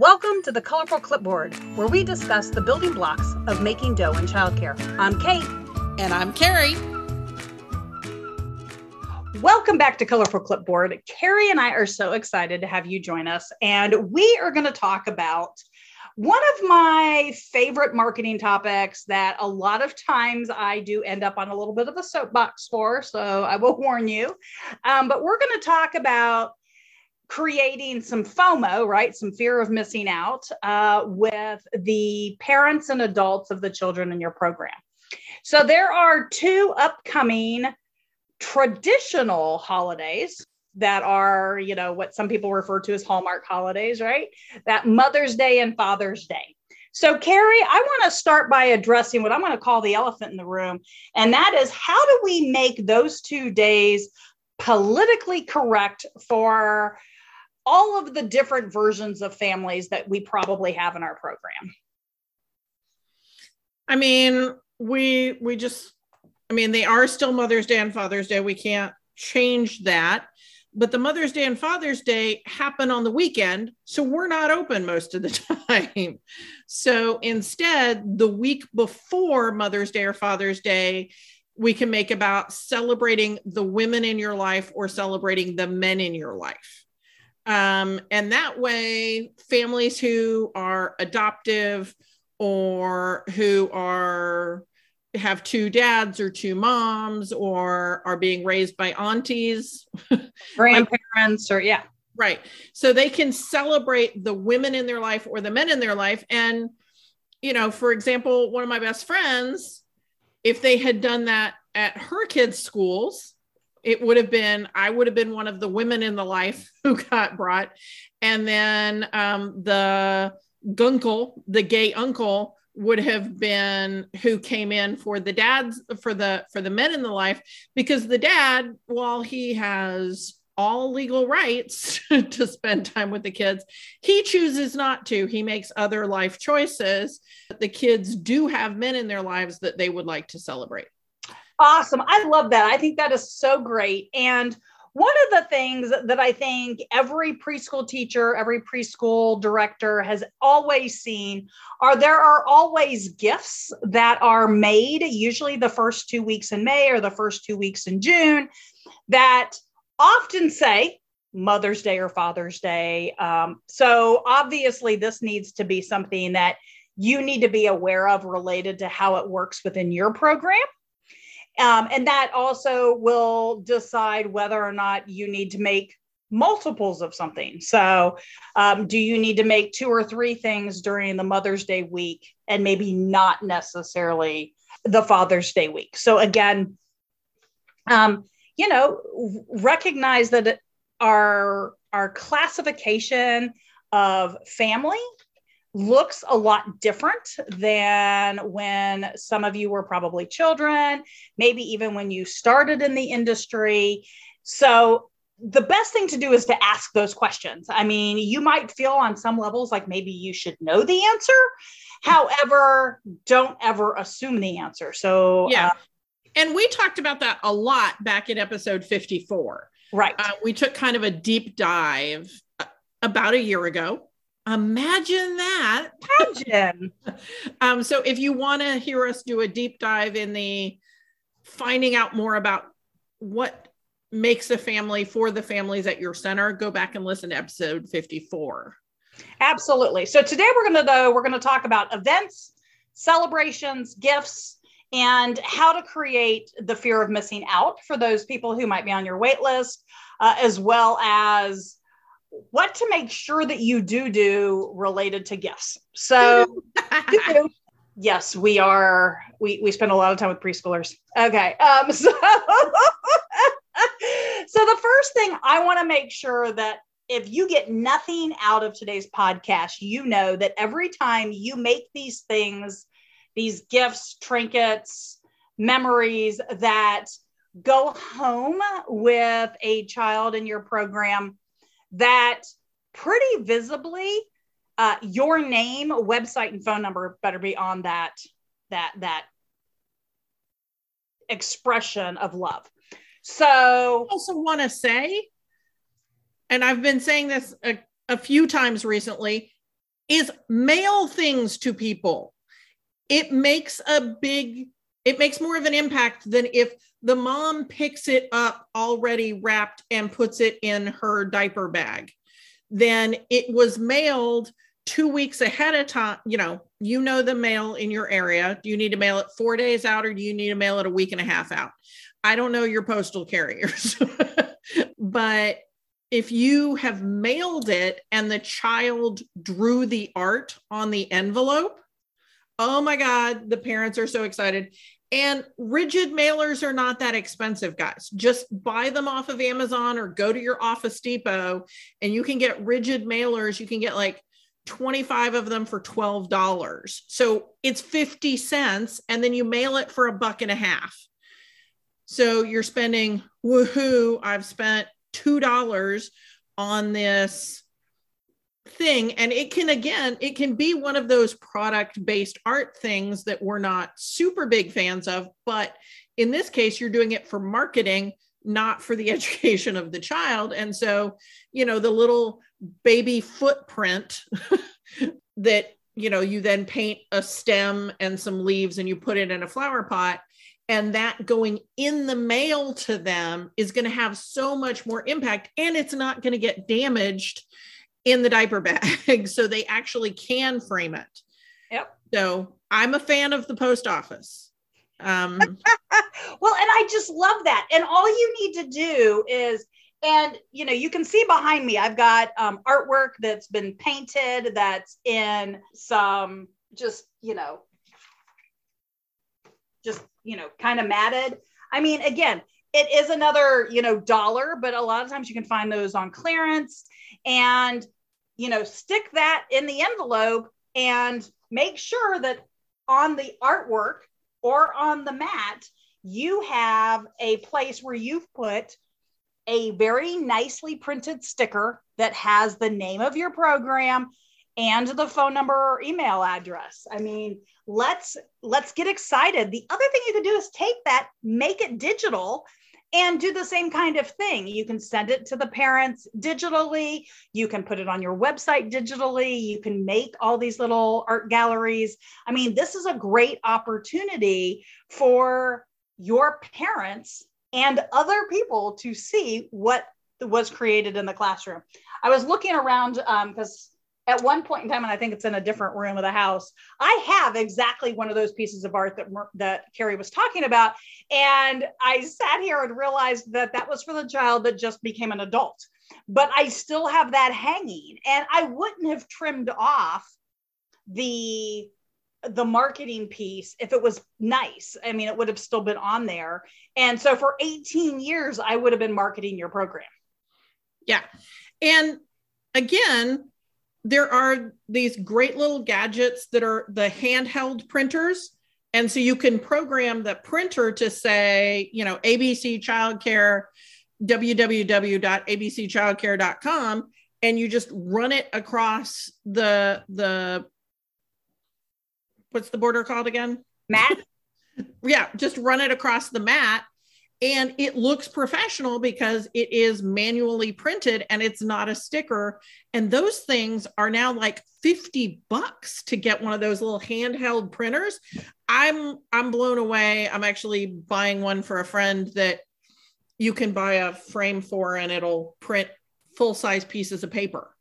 Welcome to the Colorful Clipboard, where we discuss the building blocks of making dough in childcare. I'm Kate. And I'm Carrie. Welcome back to Colorful Clipboard. Carrie and I are so excited to have you join us. And we are going to talk about one of my favorite marketing topics that a lot of times I do end up on a little bit of a soapbox for. So I will warn you. Um, but we're going to talk about creating some FOMO, right? Some fear of missing out uh, with the parents and adults of the children in your program. So there are two upcoming traditional holidays that are, you know, what some people refer to as Hallmark holidays, right? That Mother's Day and Father's Day. So, Carrie, I want to start by addressing what I'm going to call the elephant in the room. And that is how do we make those two days politically correct for all of the different versions of families that we probably have in our program? I mean, we we just I mean, they are still Mother's Day and Father's Day. We can't change that. But the Mother's Day and Father's Day happen on the weekend. So we're not open most of the time. So instead, the week before Mother's Day or Father's Day, we can make about celebrating the women in your life or celebrating the men in your life. Um, and that way, families who are adoptive or who are have two dads or two moms or are being raised by aunties, grandparents, or yeah. Right. So they can celebrate the women in their life or the men in their life. And, you know, for example, one of my best friends, if they had done that at her kids' schools, it would have been, I would have been one of the women in the life who got brought. And then um, the gunkle, the gay uncle, would have been who came in for the dads for the for the men in the life because the dad while he has all legal rights to spend time with the kids he chooses not to. He makes other life choices. The kids do have men in their lives that they would like to celebrate awesome i love that i think that is so great and one of the things that I think every preschool teacher, every preschool director has always seen are there are always gifts that are made, usually the first two weeks in May or the first two weeks in June, that often say Mother's Day or Father's Day. Um, so obviously, this needs to be something that you need to be aware of related to how it works within your program. Um, and that also will decide whether or not you need to make multiples of something. So, um, do you need to make two or three things during the Mother's Day week and maybe not necessarily the Father's Day week? So, again, um, you know, recognize that our our classification of family looks a lot different than when some of you were probably children, maybe even when you started in the industry. So, the best thing to do is to ask those questions. I mean, you might feel on some levels like maybe you should know the answer. However, don't ever assume the answer. So, yeah. Uh, and we talked about that a lot back in episode 54. Right. Uh, we took kind of a deep dive uh, about a year ago Imagine that. Imagine. um, so if you want to hear us do a deep dive in the finding out more about what makes a family for the families at your center, go back and listen to episode 54. Absolutely. So today we're going to though we're going to talk about events, celebrations, gifts, and how to create the fear of missing out for those people who might be on your wait list, uh, as well as what to make sure that you do do related to gifts. So, yes, we are. We we spend a lot of time with preschoolers. Okay, um, so so the first thing I want to make sure that if you get nothing out of today's podcast, you know that every time you make these things, these gifts, trinkets, memories that go home with a child in your program that pretty visibly uh, your name, website, and phone number better be on that that that expression of love. So, I also want to say, and I've been saying this a, a few times recently, is mail things to people. It makes a big, it makes more of an impact than if the mom picks it up already wrapped and puts it in her diaper bag. Then it was mailed two weeks ahead of time. You know, you know the mail in your area. Do you need to mail it four days out or do you need to mail it a week and a half out? I don't know your postal carriers, but if you have mailed it and the child drew the art on the envelope, oh my God, the parents are so excited. And rigid mailers are not that expensive, guys. Just buy them off of Amazon or go to your Office Depot and you can get rigid mailers. You can get like 25 of them for $12. So it's 50 cents and then you mail it for a buck and a half. So you're spending, woohoo, I've spent $2 on this thing. And it can, again, it can be one of those product based art things that we're not super big fans of. But in this case, you're doing it for marketing, not for the education of the child. And so, you know, the little baby footprint that, you know, you then paint a stem and some leaves and you put it in a flower pot and that going in the mail to them is going to have so much more impact and it's not going to get damaged in the diaper bag so they actually can frame it. Yep. So i'm a fan of the post office. Um well and i just love that. And all you need to do is and you know you can see behind me i've got um, artwork that's been painted that's in some just you know just you know, kind of matted. I mean, again, it is another, you know, dollar, but a lot of times you can find those on clearance and, you know, stick that in the envelope and make sure that on the artwork or on the mat, you have a place where you've put a very nicely printed sticker that has the name of your program and the phone number or email address. I mean, let's let's get excited. The other thing you can do is take that, make it digital and do the same kind of thing. You can send it to the parents digitally. You can put it on your website digitally. You can make all these little art galleries. I mean, this is a great opportunity for your parents and other people to see what was created in the classroom. I was looking around because um, at one point in time, and I think it's in a different room of the house, I have exactly one of those pieces of art that that Carrie was talking about, and I sat here and realized that that was for the child that just became an adult, but I still have that hanging, and I wouldn't have trimmed off the the marketing piece if it was nice. I mean it would have still been on there. And so for 18 years i would have been marketing your program. Yeah. And again there are these great little gadgets that are the handheld printers. And so you can program the printer to say, you know, ABC childcare, www.abcchildcare.com, and you just run it across the the what's the border called again? Mat. yeah, just run it across the mat and it looks professional because it is manually printed and it's not a sticker. And those things are now like 50 bucks to get one of those little handheld printers. I'm i'm blown away. I'm actually buying one for a friend that you can buy a frame for and it'll print full size pieces of paper.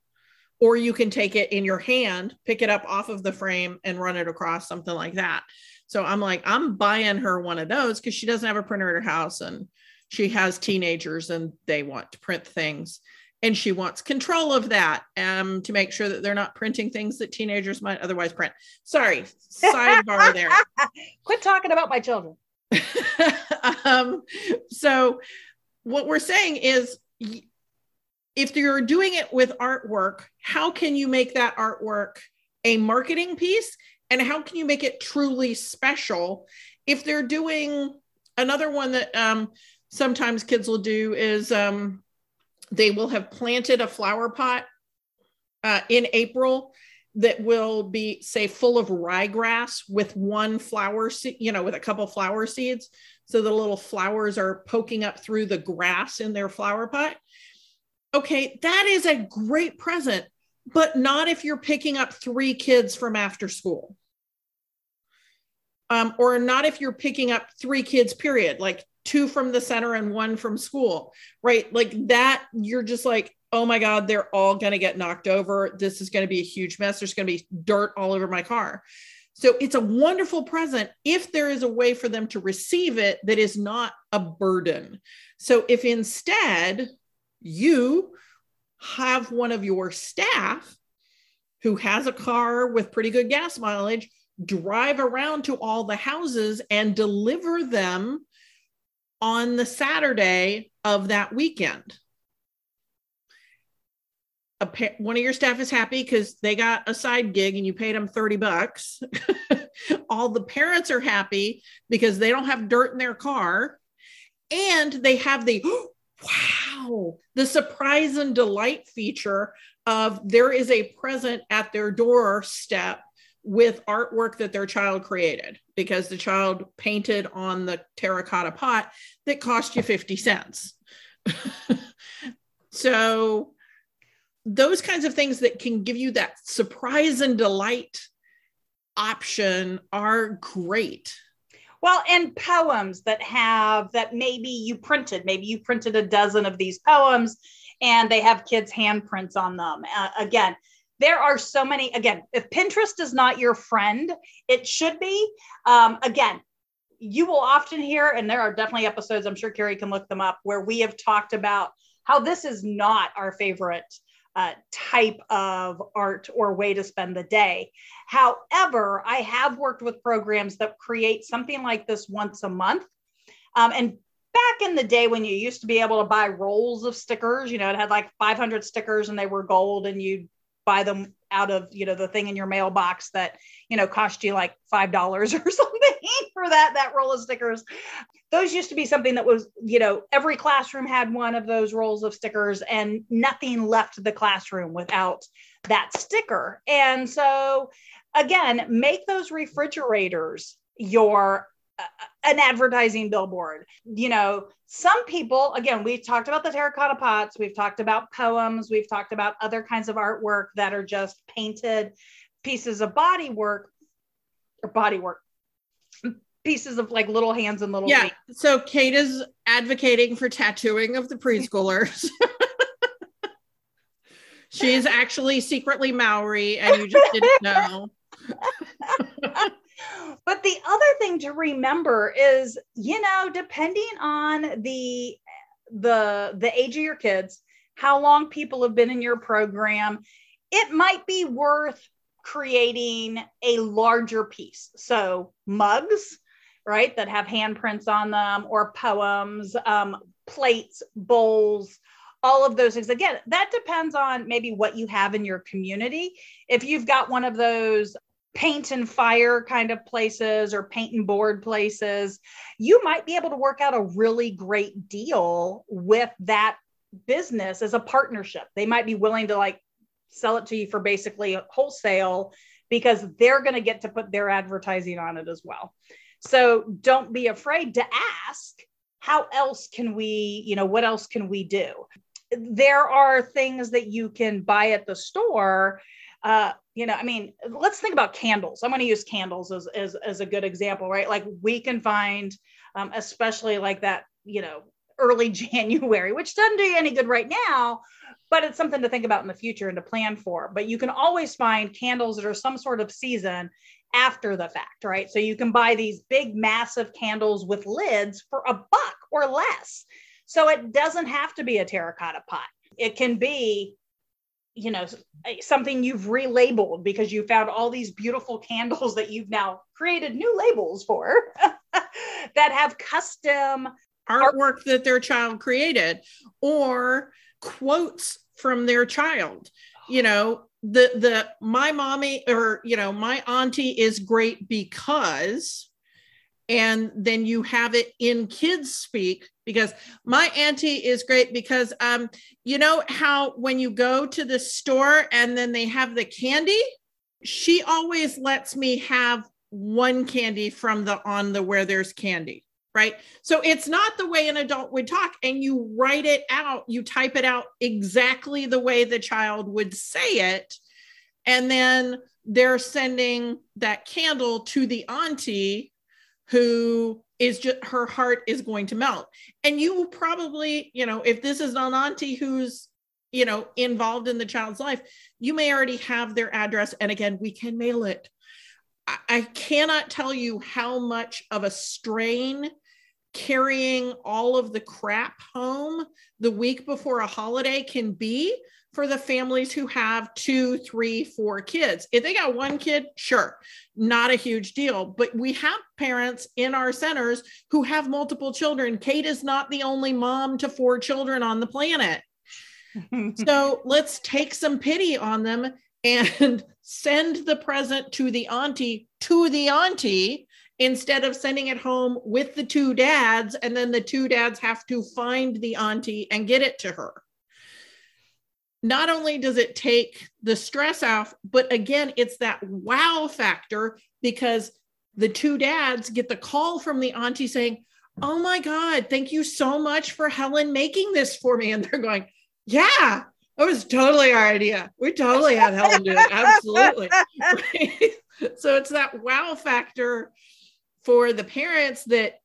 Or you can take it in your hand pick it up off of the frame and run it across something like that so I'm like, I'm buying her one of those because she doesn't have a printer at her house and she has teenagers and they want to print things. And she wants control of that um, to make sure that they're not printing things that teenagers might otherwise print. Sorry, sidebar there. Quit talking about my children. um, so, what we're saying is if you're doing it with artwork, how can you make that artwork a marketing piece and how can you make it truly special if they're doing another one that um, sometimes kids will do is um, they will have planted a flower pot uh, in april that will be say full of ryegrass with one flower seed you know with a couple flower seeds. So the little flowers are poking up through the grass in their flower pot. Okay that is a great present but not if you're picking up three kids from after school. Um, or not if you're picking up three kids, period, like two from the center and one from school, right? Like that, you're just like, oh my God, they're all going to get knocked over. This is going to be a huge mess. There's going to be dirt all over my car. So it's a wonderful present if there is a way for them to receive it that is not a burden. So if instead you have one of your staff who has a car with pretty good gas mileage drive around to all the houses and deliver them on the Saturday of that weekend. A, one of your staff is happy because they got a side gig and you paid them 30 bucks. all the parents are happy because they don't have dirt in their car and they have the wow, the surprise and delight feature of there is a present at their doorstep with artwork that their child created because the child painted on the terracotta pot that cost you 50 cents. so, those kinds of things that can give you that surprise and delight option are great. Well, and poems that have that maybe you printed, maybe you printed a dozen of these poems and they have kids' handprints on them. Uh, again, there are so many. Again, if Pinterest is not your friend, it should be. Um, again, you will often hear, and there are definitely episodes, I'm sure Carrie can look them up, where we have talked about how this is not our favorite uh, type of art or way to spend the day. However, I have worked with programs that create something like this once a month. Um, and back in the day when you used to be able to buy rolls of stickers, you know, it had like 500 stickers and they were gold and you'd buy them out of, you know, the thing in your mailbox that, you know, cost you like $5 or something for that, that roll of stickers those used to be something that was, you know, every classroom had one of those rolls of stickers and nothing left the classroom without that sticker. And so, again, make those refrigerators your an advertising billboard. You know, some people, again, we've talked about the terracotta pots, we've talked about poems, we've talked about other kinds of artwork that are just painted pieces of body work or body work pieces of like little hands and little yeah. feet. So Kate is advocating for tattooing of the preschoolers. She's actually secretly Maori and you just didn't know. but the other thing to remember is, you know, depending on the the the age of your kids, how long people have been in your program, it might be worth creating a larger piece. So mugs, right, that have handprints on them, or poems, um, plates, bowls, all of those things. Again, that depends on maybe what you have in your community. If you've got one of those paint and fire kind of places or paint and board places, you might be able to work out a really great deal with that business as a partnership. They might be willing to like sell it to you for basically wholesale because they're going to get to put their advertising on it as well. So don't be afraid to ask, how else can we, you know, what else can we do? There are things that you can buy at the store. Uh, you know, I mean, let's think about candles. I'm going to use candles as, as, as a good example, right? Like we can find, um, especially like that, you know, early January, which doesn't do you any good right now, but it's something to think about in the future and to plan for. But you can always find candles that are some sort of season after the fact, right? So you can buy these big, massive candles with lids for a buck or less. So it doesn't have to be a terracotta pot. It can be, you know, something you've relabeled because you found all these beautiful candles that you've now created new labels for that have custom artwork art- that their child created or quotes from their child. You know, the the my mommy or you know my auntie is great because and then you have it in kids speak because my auntie is great because um you know how when you go to the store and then they have the candy she always lets me have one candy from the on the where there's candy right? So it's not the way an adult would talk, and you write it out, you type it out exactly the way the child would say it. And then they're sending that candle to the auntie who is just her heart is going to melt. And you will probably, you know, if this is an auntie who's you know involved in the child's life you may already have their address and again we can mail it I cannot tell you how much of a strain carrying all of the crap home the week before a holiday can be for the families who have two, three, four kids. If they got one kid, sure, not a huge deal. But we have parents in our centers who have multiple children. Kate is not the only mom to four children on the planet. so let's take some pity on them and send the present to the auntie to the auntie instead of sending it home with the two dads and then the two dads have to find the auntie and get it to her not only does it take the stress off but again it's that wow factor because the two dads get the call from the auntie saying oh my god thank you so much for helen making this for me and they're going yeah that was totally our idea. We totally had Helen do it. Absolutely. so it's that wow factor for the parents that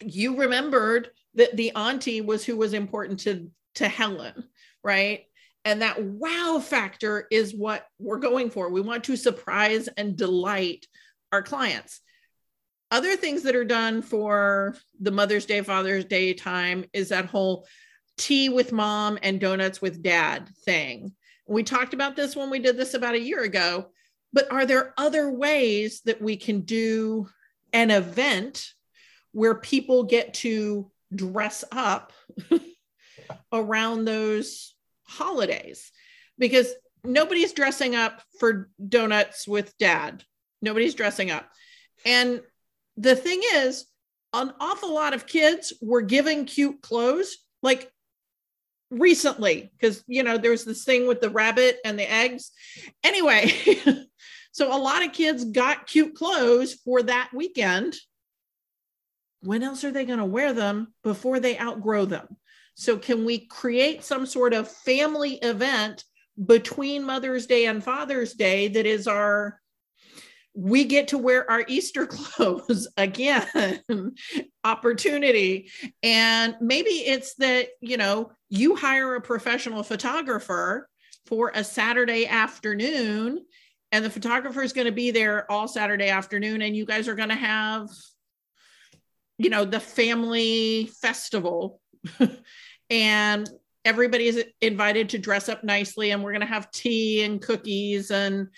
you remembered that the auntie was who was important to to Helen, right? And that wow factor is what we're going for. We want to surprise and delight our clients. Other things that are done for the Mother's Day, Father's Day time is that whole tea with mom and donuts with dad thing. We talked about this when we did this about a year ago, but are there other ways that we can do an event where people get to dress up around those holidays? Because nobody's dressing up for donuts with dad. Nobody's dressing up. And the thing is, an awful lot of kids were given cute clothes. Like recently because you know there's this thing with the rabbit and the eggs anyway so a lot of kids got cute clothes for that weekend when else are they going to wear them before they outgrow them so can we create some sort of family event between mother's day and father's day that is our we get to wear our Easter clothes again opportunity. And maybe it's that, you know, you hire a professional photographer for a Saturday afternoon, and the photographer is going to be there all Saturday afternoon, and you guys are going to have, you know, the family festival. and everybody is invited to dress up nicely, and we're going to have tea and cookies and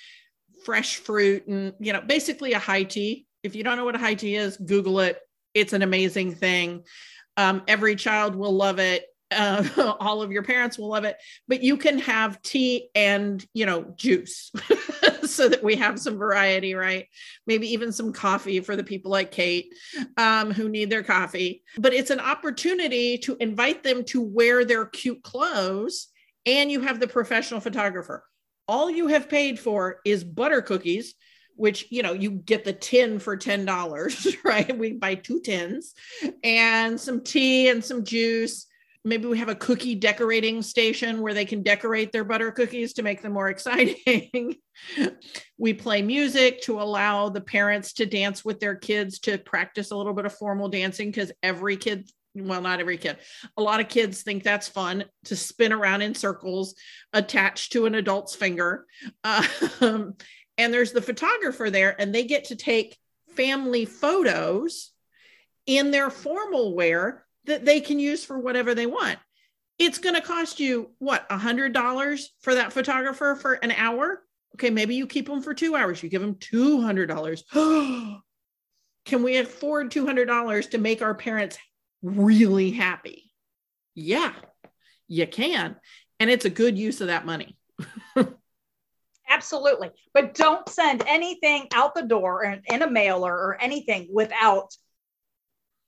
fresh fruit and you know basically a high tea. If you don't know what a high tea is google it. It's an amazing thing. Um, every child will love it. Uh, all of your parents will love it. But you can have tea and you know juice so that we have some variety right? Maybe even some coffee for the people like kate um, who need their coffee. But it's an opportunity to invite them to wear their cute clothes and you have the professional photographer. All you have paid for is butter cookies which you know you get the tin for ten dollars right? We buy two tins and some tea and some juice maybe we have a cookie decorating station where they can decorate their butter cookies to make them more exciting we play music to allow the parents to dance with their kids to practice a little bit of formal dancing because every kid well, not every kid. A lot of kids think that's fun to spin around in circles attached to an adult's finger. Um, and there's the photographer there, and they get to take family photos in their formal wear that they can use for whatever they want. It's going to cost you what, a hundred dollars for that photographer for an hour? Okay, maybe you keep them for two hours. You give them two hundred dollars. Can we afford two hundred dollars to make our parents really happy? Yeah, you can. And it's a good use of that money. Absolutely. But don't send anything out the door or in a mailer or anything without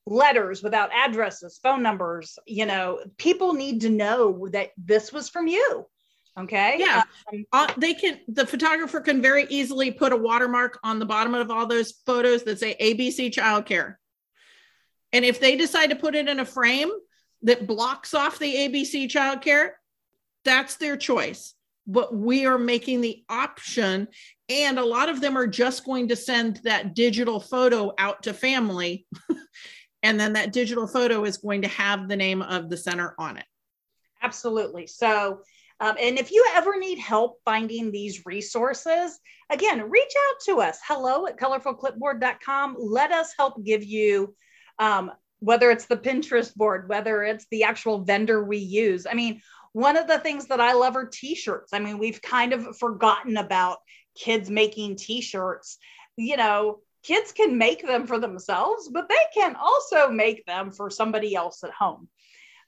letters, without addresses, phone numbers. You know, people need to know that this was from you. Okay. Yeah. Um, uh, they can, the photographer can very easily put a watermark on the bottom of all those photos that say ABC childcare And if they decide to put it in a frame that blocks off the ABC childcare, that's their choice. But we are making the option, and a lot of them are just going to send that digital photo out to family. and then that digital photo is going to have the name of the center on it. Absolutely. So, um, and if you ever need help finding these resources, again, reach out to us. Hello at colorfulclipboard.com. Let us help give you, um, whether it's the Pinterest board, whether it's the actual vendor we use. I mean, one of the things that I love are t shirts. I mean, we've kind of forgotten about kids making t shirts. You know, kids can make them for themselves, but they can also make them for somebody else at home.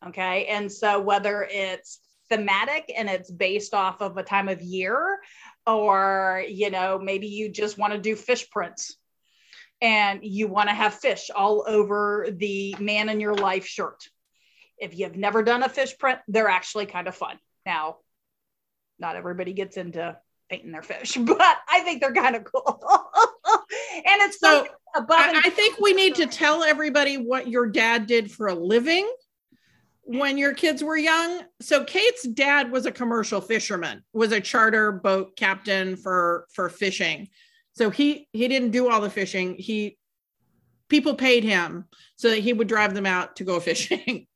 Okay. And so whether it's thematic and it's based off of a time of year, or, you know, maybe you just want to do fish prints and you want to have fish all over the man in your life shirt. If you've never done a fish print, they're actually kind of fun. Now, not everybody gets into painting their fish, but I think they're kind of cool. and it's so above. I, I think we need to tell everybody what your dad did for a living when your kids were young. So Kate's dad was a commercial fisherman, was a charter boat captain for for fishing. So he he didn't do all the fishing. He people paid him so that he would drive them out to go fishing.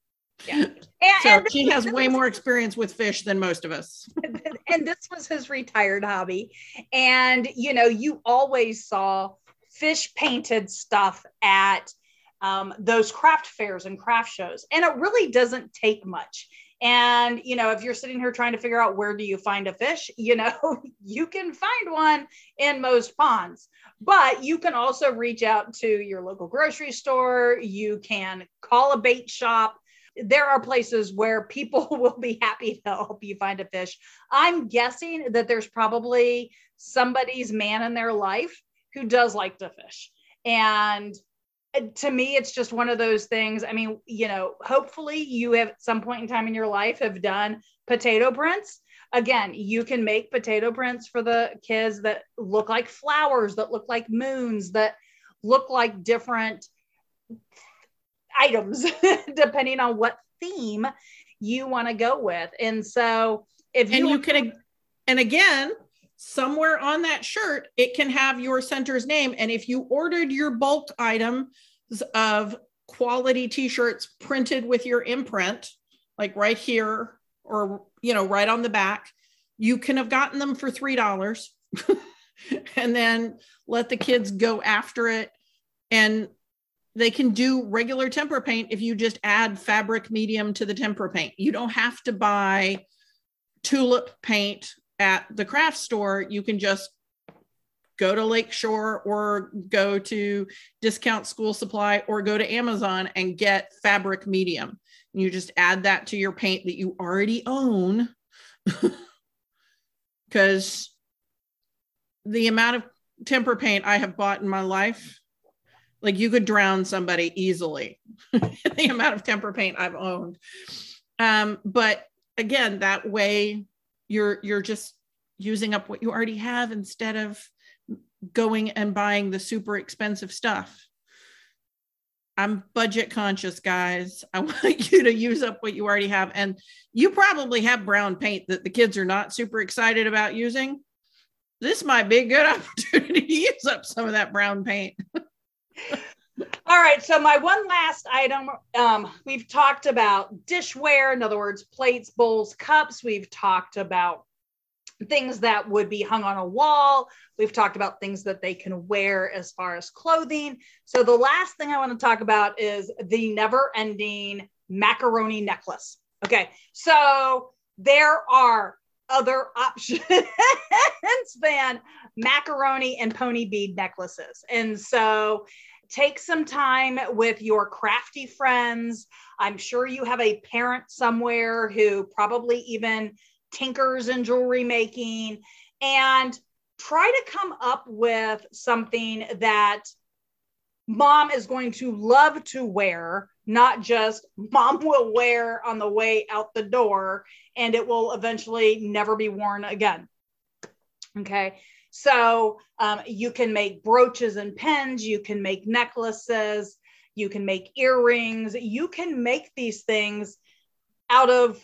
Yeah. And, so and she has way more experience with fish than most of us. and this was his retired hobby. And you know, you always saw fish painted stuff at um, those craft fairs and craft shows. And it really doesn't take much. And, you know, if you're sitting here trying to figure out where do you find a fish, you know, you can find one in most ponds. But you can also reach out to your local grocery store. You can call a bait shop. There are places where people will be happy to help you find a fish. I'm guessing that there's probably somebody's man in their life who does like to fish. And uh, to me it's just one of those things i mean you know hopefully you have at some point in time in your life have done potato prints again you can make potato prints for the kids that look like flowers that look like moons that look like different items depending on what theme you want to go with and so if you and you can and again somewhere on that shirt, it can have your center's name. And if you ordered your bulk item of quality t-shirts printed with your imprint, like right here or you know, right on the back, you can have gotten them for three dollars and then let the kids go after it. And they can do regular tempera paint if you just add fabric medium to the tempera paint. You don't have to buy tulip paint at the craft store, you can just go to Lakeshore or go to Discount School Supply or go to Amazon and get fabric medium. And You just add that to your paint that you already own. Because the amount of tempera paint I have bought in my life, like you could drown somebody easily. the amount of tempera paint I've owned. Um, but again, that way you're you're just using up what you already have instead of going and buying the super expensive stuff. I'm budget conscious, guys. I want you to use up what you already have. And you probably have brown paint that the kids are not super excited about using. This might be a good opportunity to use up some of that brown paint. All right. So, my one last item um, we've talked about dishware, in other words, plates, bowls, cups. We've talked about things that would be hung on a wall. We've talked about things that they can wear as far as clothing. So, the last thing I want to talk about is the never ending macaroni necklace. Okay. So, there are other options than macaroni and pony bead necklaces. And so, take some time with your crafty friends. I'm sure you have a parent somewhere who probably even tinkers in jewelry making and try to come up with something that mom is going to love to wear, not just mom will wear on the way out the door and it will eventually never be worn again. Okay. So um, you can make brooches and pins, you can make necklaces, you can make earrings, you can make these things out of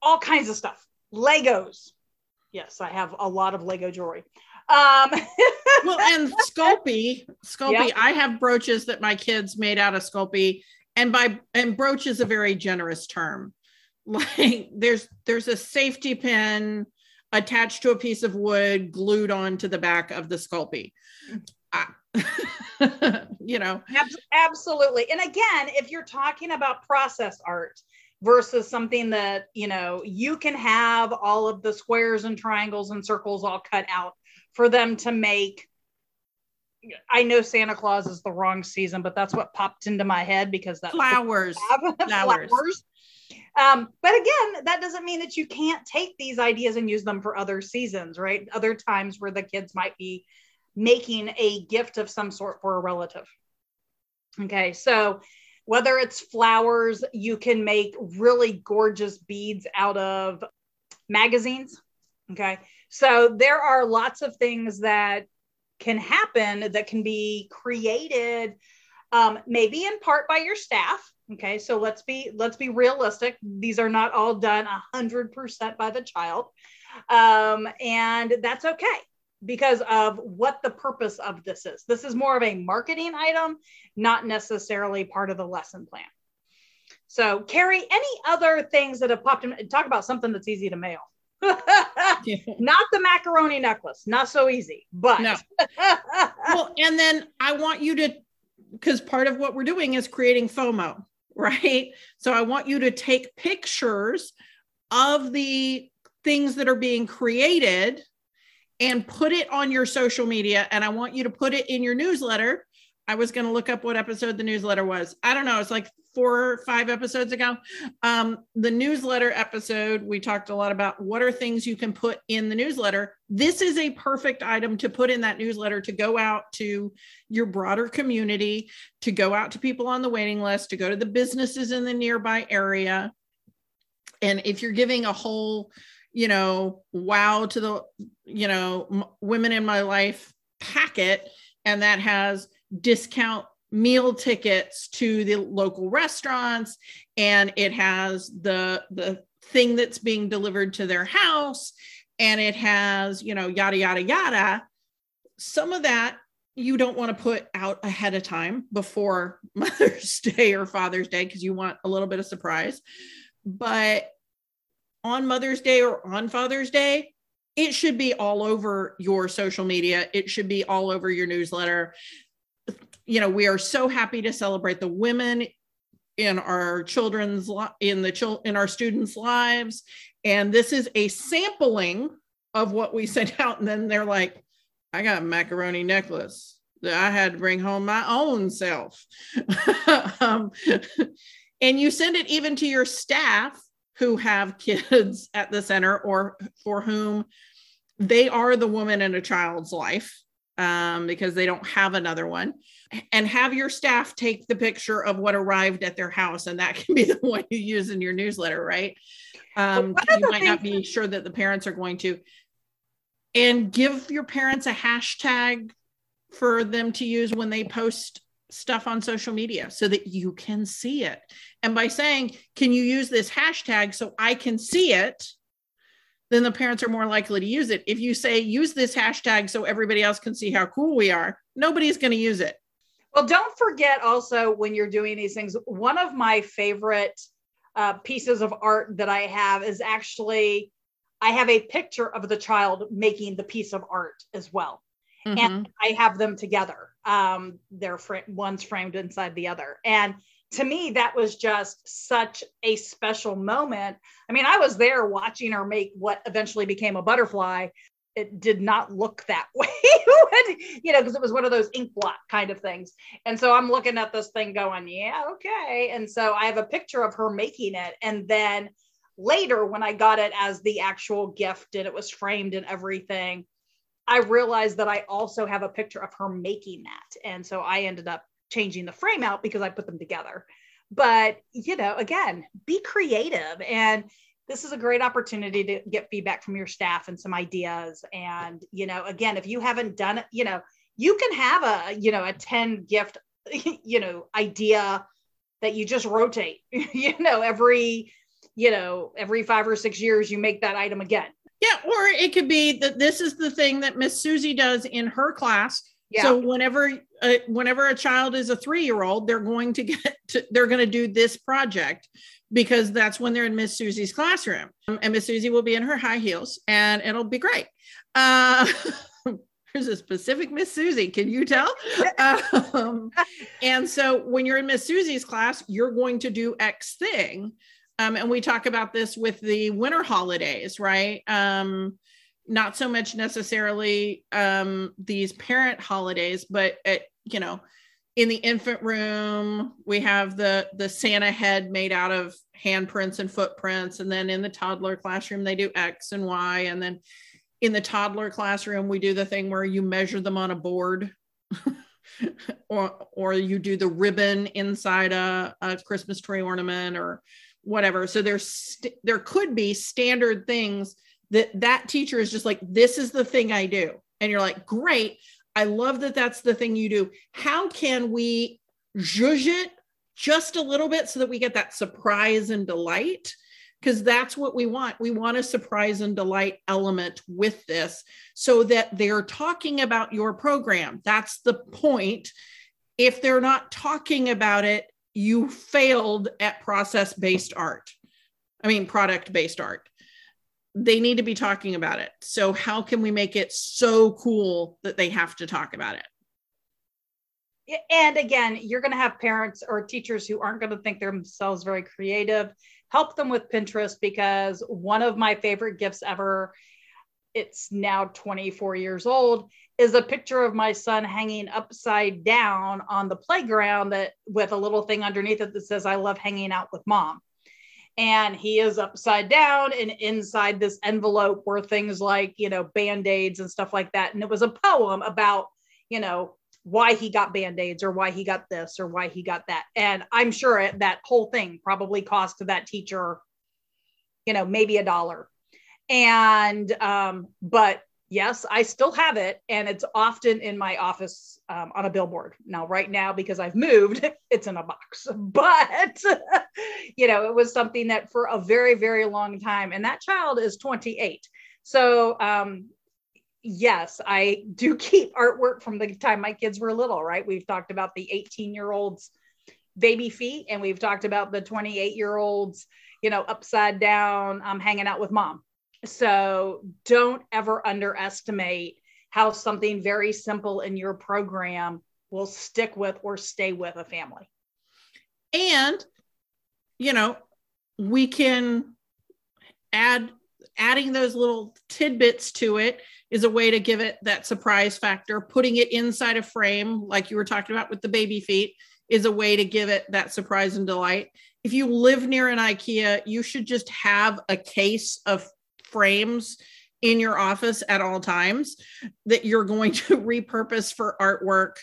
all kinds of stuff. Legos. Yes, I have a lot of Lego jewelry. Um, well, and Sculpey, Sculpey, I have brooches that my kids made out of Sculpey, and by and brooch is a very generous term. Like there's there's a safety pin attached to a piece of wood glued onto the back of the Sculpey. you know, absolutely. And again, if you're talking about process art, versus something that you know you can have all of the squares and triangles and circles all cut out for them to make I know Santa Claus is the wrong season, but that's what popped into my head because that's flowers. flowers. flowers. Um, but again, that doesn't mean that you can't take these ideas and use them for other seasons, right? Other times where the kids might be making a gift of some sort for a relative. Okay, so whether it's flowers, you can make really gorgeous beads out of magazines. Okay. So there are lots of things that can happen that can be created um, maybe in part by your staff okay? So let's be let's be realistic. These are not all done 100% by the child. Um, and that's okay because of what the purpose of this is. This is more of a marketing item not necessarily part of the lesson plan. So carrie any other things that have popped in? Talk about something that's easy to mail. Not the macaroni necklace, not so easy, but no. well, and then I want you to because part of what we're doing is creating FOMO, right? So I want you to take pictures of the things that are being created and put it on your social media and I want you to put it in your newsletter. I was going to look up what episode the newsletter was. I don't know. It's like four or five episodes ago. Um, the newsletter episode, we talked a lot about what are things you can put in the newsletter. This is a perfect item to put in that newsletter to go out to your broader community, to go out to people on the waiting list, to go to the businesses in the nearby area. And if you're giving a whole, you know, wow to the, you know, women in my life packet, and that has discount meal tickets to the local restaurants and it has the the thing that's being delivered to their house and it has you know yada yada yada. Some of that you don't want to put out ahead of time before mother's day or father's day because you want a little bit of surprise. But on mother's day or on father's day it should be all over your social media. It should be all over your newsletter you know, we are so happy to celebrate the women in our children's in the chil- in our students' lives, and this is a sampling of what we sent out. And then they're like, "I got a macaroni necklace that I had to bring home my own self," um, and you send it even to your staff who have kids at the center or for whom they are the woman in a child's life um, because they don't have another one and have your staff take the picture of what arrived at their house and that can be the one you use in your newsletter right? Um, well, you might not be sure that the parents are going to. And give your parents a hashtag for them to use when they post stuff on social media so that you can see it. And by saying can you use this hashtag so i can see it? then the parents are more likely to use it. If you say use this hashtag so everybody else can see how cool we are nobody's going to use it well, don't forget also when you're doing these things, one of my favorite uh, pieces of art that I have is actually I have a picture of the child making the piece of art as well. Mm-hmm. And I have them together. Um, they're fr- one's framed inside the other. And to me, that was just such a special moment. I mean, I was there watching her make what eventually became a butterfly, it did not look that way you know because it was one of those ink blot kind of things. And so i'm looking at this thing going yeah okay. And so i have a picture of her making it. And then later when i got it as the actual gift and it was framed and everything i realized that i also have a picture of her making that. And so i ended up changing the frame out because i put them together. But you know again be creative. And this is a great opportunity to get feedback from your staff and some ideas and you know again if you haven't done it you know you can have a you know a 10 gift you know, idea that you just rotate, you know, every, you know, every five or six years you make that item again. Yeah, or it could be that this is the thing that Miss Susie does in her class. Yeah. So whenever uh, whenever a child is a 3-year-old, they're going to get to, they're going to do this project because that's when they're in Miss Susie's classroom. And Miss Susie will be in her high heels and it'll be great. Uh, there's a specific Miss Susie. Can you tell? um, and so when you're in Miss Susie's class, you're going to do X thing. Um, and we talk about this with the winter holidays, right? Um, not so much necessarily um, these parent holidays, but at, you know, in the infant room, we have the the Santa head made out of handprints and footprints, and then in the toddler classroom they do X and Y, and then in the toddler classroom we do the thing where you measure them on a board or or you do the ribbon inside a, a christmas tree ornament or whatever. So there's st- there could be standard things that that teacher is just like this is the thing i do and you're like great i love that that's the thing you do how can we zhuzh it just a little bit so that we get that surprise and delight because that's what we want. We want a surprise and delight element with this so that they're talking about your program. That's the point. If they're not talking about it, you failed at process based art. I mean, product based art. They need to be talking about it. So, how can we make it so cool that they have to talk about it? and again you're going to have parents or teachers who aren't going to think themselves very creative help them with Pinterest because one of my favorite gifts ever, it's now 24 years old, is a picture of my son hanging upside down on the playground that with a little thing underneath it that says, I love hanging out with mom. And he is upside down and inside this envelope were things like, you know, band aids and stuff like that. And it was a poem about, you know, why he got band-aids or why he got this or why he got that and i'm sure that whole thing probably cost that teacher you know maybe a dollar and um but yes i still have it and it's often in my office um, on a billboard now right now because i've moved it's in a box but you know it was something that for a very very long time and that child is 28 so um, yes, I do keep artwork from the time my kids were little, right? We've talked about the 18 year olds baby feet and we've talked about the 28 year olds, you know, upside down, um, hanging out with mom. So don't ever underestimate how something very simple in your program will stick with or stay with a family. And, you know, we can add adding those little tidbits to it is a way to give it that surprise factor. Putting it inside a frame, like you were talking about with the baby feet, is a way to give it that surprise and delight. If you live near an IKEA, you should just have a case of frames in your office at all times that you're going to repurpose for artwork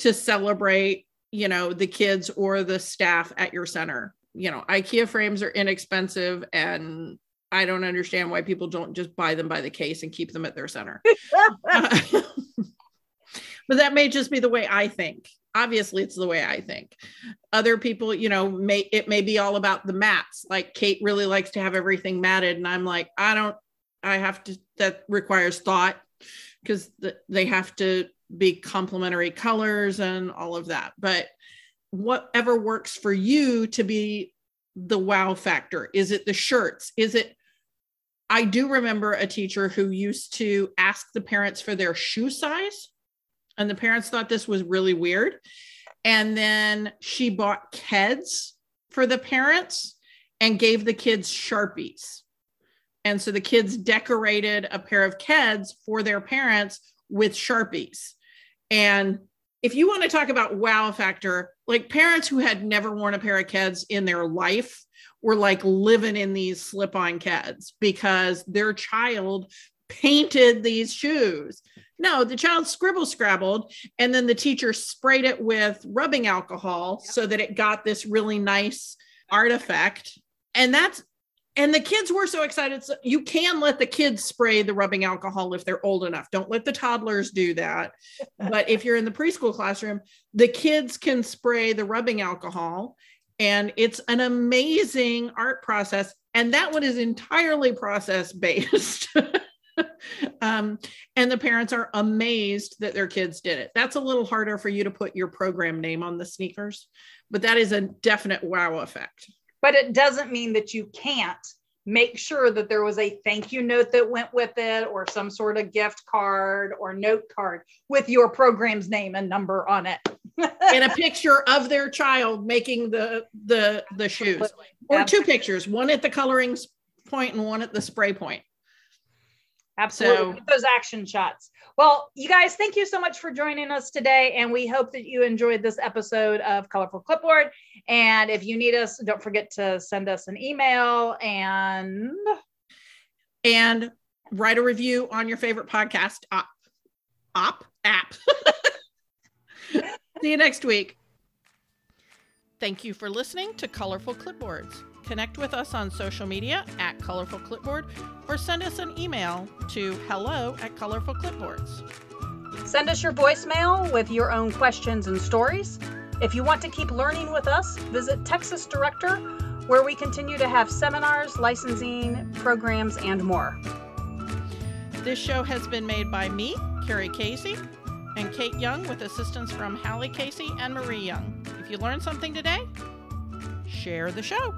to celebrate, you know, the kids or the staff at your center. You know, IKEA frames are inexpensive and I don't understand why people don't just buy them by the case and keep them at their center. uh, but that may just be the way I think. Obviously, it's the way I think. Other people, you know, may it may be all about the mats. Like Kate really likes to have everything matted, and I'm like, I don't. I have to. That requires thought because the, they have to be complementary colors and all of that. But whatever works for you to be the wow factor? Is it the shirts? Is it I do remember a teacher who used to ask the parents for their shoe size, and the parents thought this was really weird. And then she bought Keds for the parents and gave the kids Sharpies. And so the kids decorated a pair of Keds for their parents with Sharpies. And if you want to talk about wow factor, like parents who had never worn a pair of Keds in their life were like living in these slip on Keds because their child painted these shoes. No, the child scribble scrabbled, and then the teacher sprayed it with rubbing alcohol yep. so that it got this really nice artifact. And that's and the kids were so excited. So you can let the kids spray the rubbing alcohol if they're old enough. Don't let the toddlers do that. but if you're in the preschool classroom, the kids can spray the rubbing alcohol. And it's an amazing art process. And that one is entirely process based. um, and the parents are amazed that their kids did it. That's a little harder for you to put your program name on the sneakers, but that is a definite wow effect. But it doesn't mean that you can't make sure that there was a thank you note that went with it or some sort of gift card or note card with your program's name and number on it. And a picture of their child making the the the shoes. Or two pictures one at the coloring point and one at the spray point Absolutely. So, those action shots. Well, you guys, thank you so much for joining us today. And we hope that you enjoyed this episode of Colorful Clipboard. And if you need us, don't forget to send us an email and and write a review on your favorite podcast op, op app. See you next week. Thank you for listening to Colorful Clipboards. Connect with us on social media at Colorful Clipboard or send us an email to hello at Colorful Clipboards. Send us your voicemail with your own questions and stories. If you want to keep learning with us, visit Texas Director, where we continue to have seminars, licensing, programs, and more. This show has been made by me, Carrie Casey, and Kate Young with assistance from Hallie Casey and Marie Young. If you learned something today, share the show.